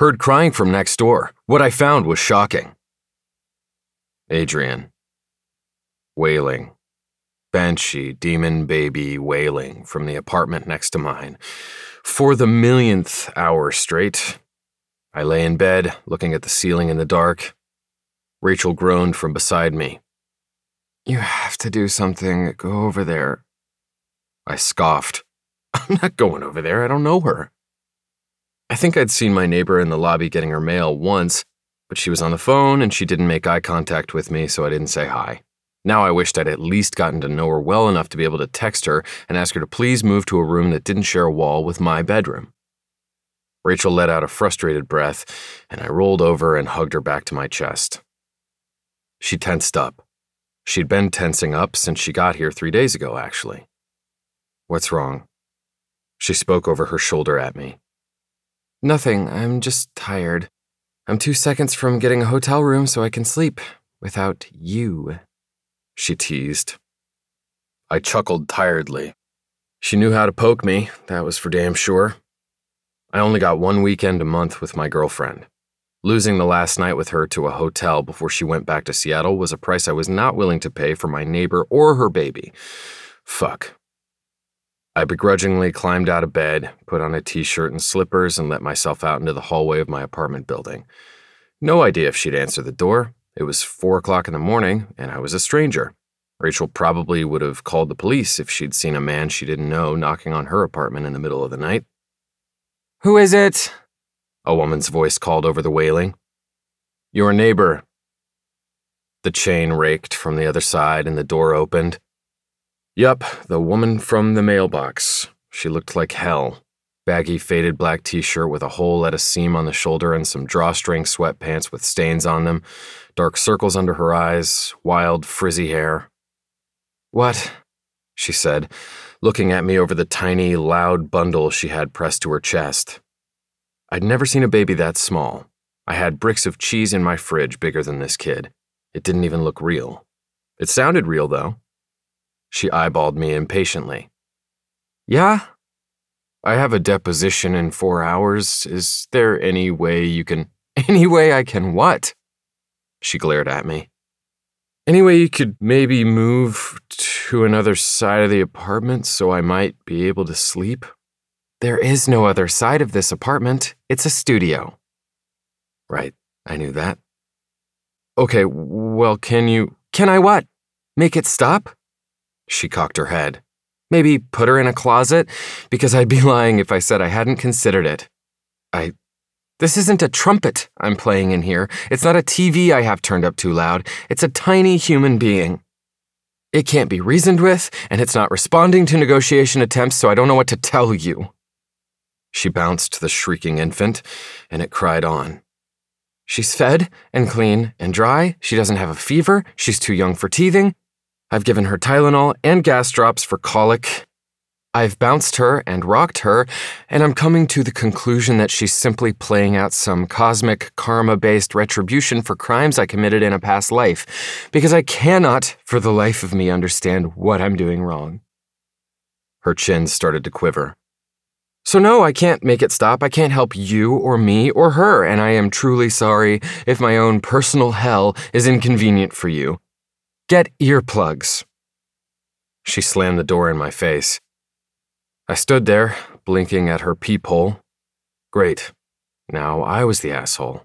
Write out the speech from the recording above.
Heard crying from next door. What I found was shocking. Adrian. Wailing. Banshee, demon baby wailing from the apartment next to mine. For the millionth hour straight. I lay in bed, looking at the ceiling in the dark. Rachel groaned from beside me. You have to do something. Go over there. I scoffed. I'm not going over there. I don't know her. I think I'd seen my neighbor in the lobby getting her mail once, but she was on the phone and she didn't make eye contact with me, so I didn't say hi. Now I wished I'd at least gotten to know her well enough to be able to text her and ask her to please move to a room that didn't share a wall with my bedroom. Rachel let out a frustrated breath, and I rolled over and hugged her back to my chest. She tensed up. She'd been tensing up since she got here three days ago, actually. What's wrong? She spoke over her shoulder at me. Nothing, I'm just tired. I'm two seconds from getting a hotel room so I can sleep without you, she teased. I chuckled tiredly. She knew how to poke me, that was for damn sure. I only got one weekend a month with my girlfriend. Losing the last night with her to a hotel before she went back to Seattle was a price I was not willing to pay for my neighbor or her baby. Fuck. I begrudgingly climbed out of bed, put on a t shirt and slippers, and let myself out into the hallway of my apartment building. No idea if she'd answer the door. It was four o'clock in the morning, and I was a stranger. Rachel probably would have called the police if she'd seen a man she didn't know knocking on her apartment in the middle of the night. Who is it? A woman's voice called over the wailing. Your neighbor. The chain raked from the other side and the door opened. Yup, the woman from the mailbox. She looked like hell. Baggy, faded black t shirt with a hole at a seam on the shoulder and some drawstring sweatpants with stains on them, dark circles under her eyes, wild, frizzy hair. What? she said, looking at me over the tiny, loud bundle she had pressed to her chest. I'd never seen a baby that small. I had bricks of cheese in my fridge bigger than this kid. It didn't even look real. It sounded real, though. She eyeballed me impatiently. Yeah? I have a deposition in four hours. Is there any way you can. Any way I can what? She glared at me. Any way you could maybe move to another side of the apartment so I might be able to sleep? There is no other side of this apartment. It's a studio. Right, I knew that. Okay, well, can you. Can I what? Make it stop? She cocked her head. Maybe put her in a closet? Because I'd be lying if I said I hadn't considered it. I this isn't a trumpet I'm playing in here. It's not a TV I have turned up too loud. It's a tiny human being. It can't be reasoned with, and it's not responding to negotiation attempts, so I don't know what to tell you. She bounced the shrieking infant, and it cried on. She's fed and clean and dry. She doesn't have a fever. She's too young for teething. I've given her Tylenol and gas drops for colic. I've bounced her and rocked her, and I'm coming to the conclusion that she's simply playing out some cosmic karma based retribution for crimes I committed in a past life, because I cannot, for the life of me, understand what I'm doing wrong. Her chin started to quiver. So, no, I can't make it stop. I can't help you or me or her, and I am truly sorry if my own personal hell is inconvenient for you. Get earplugs. She slammed the door in my face. I stood there, blinking at her peephole. Great. Now I was the asshole.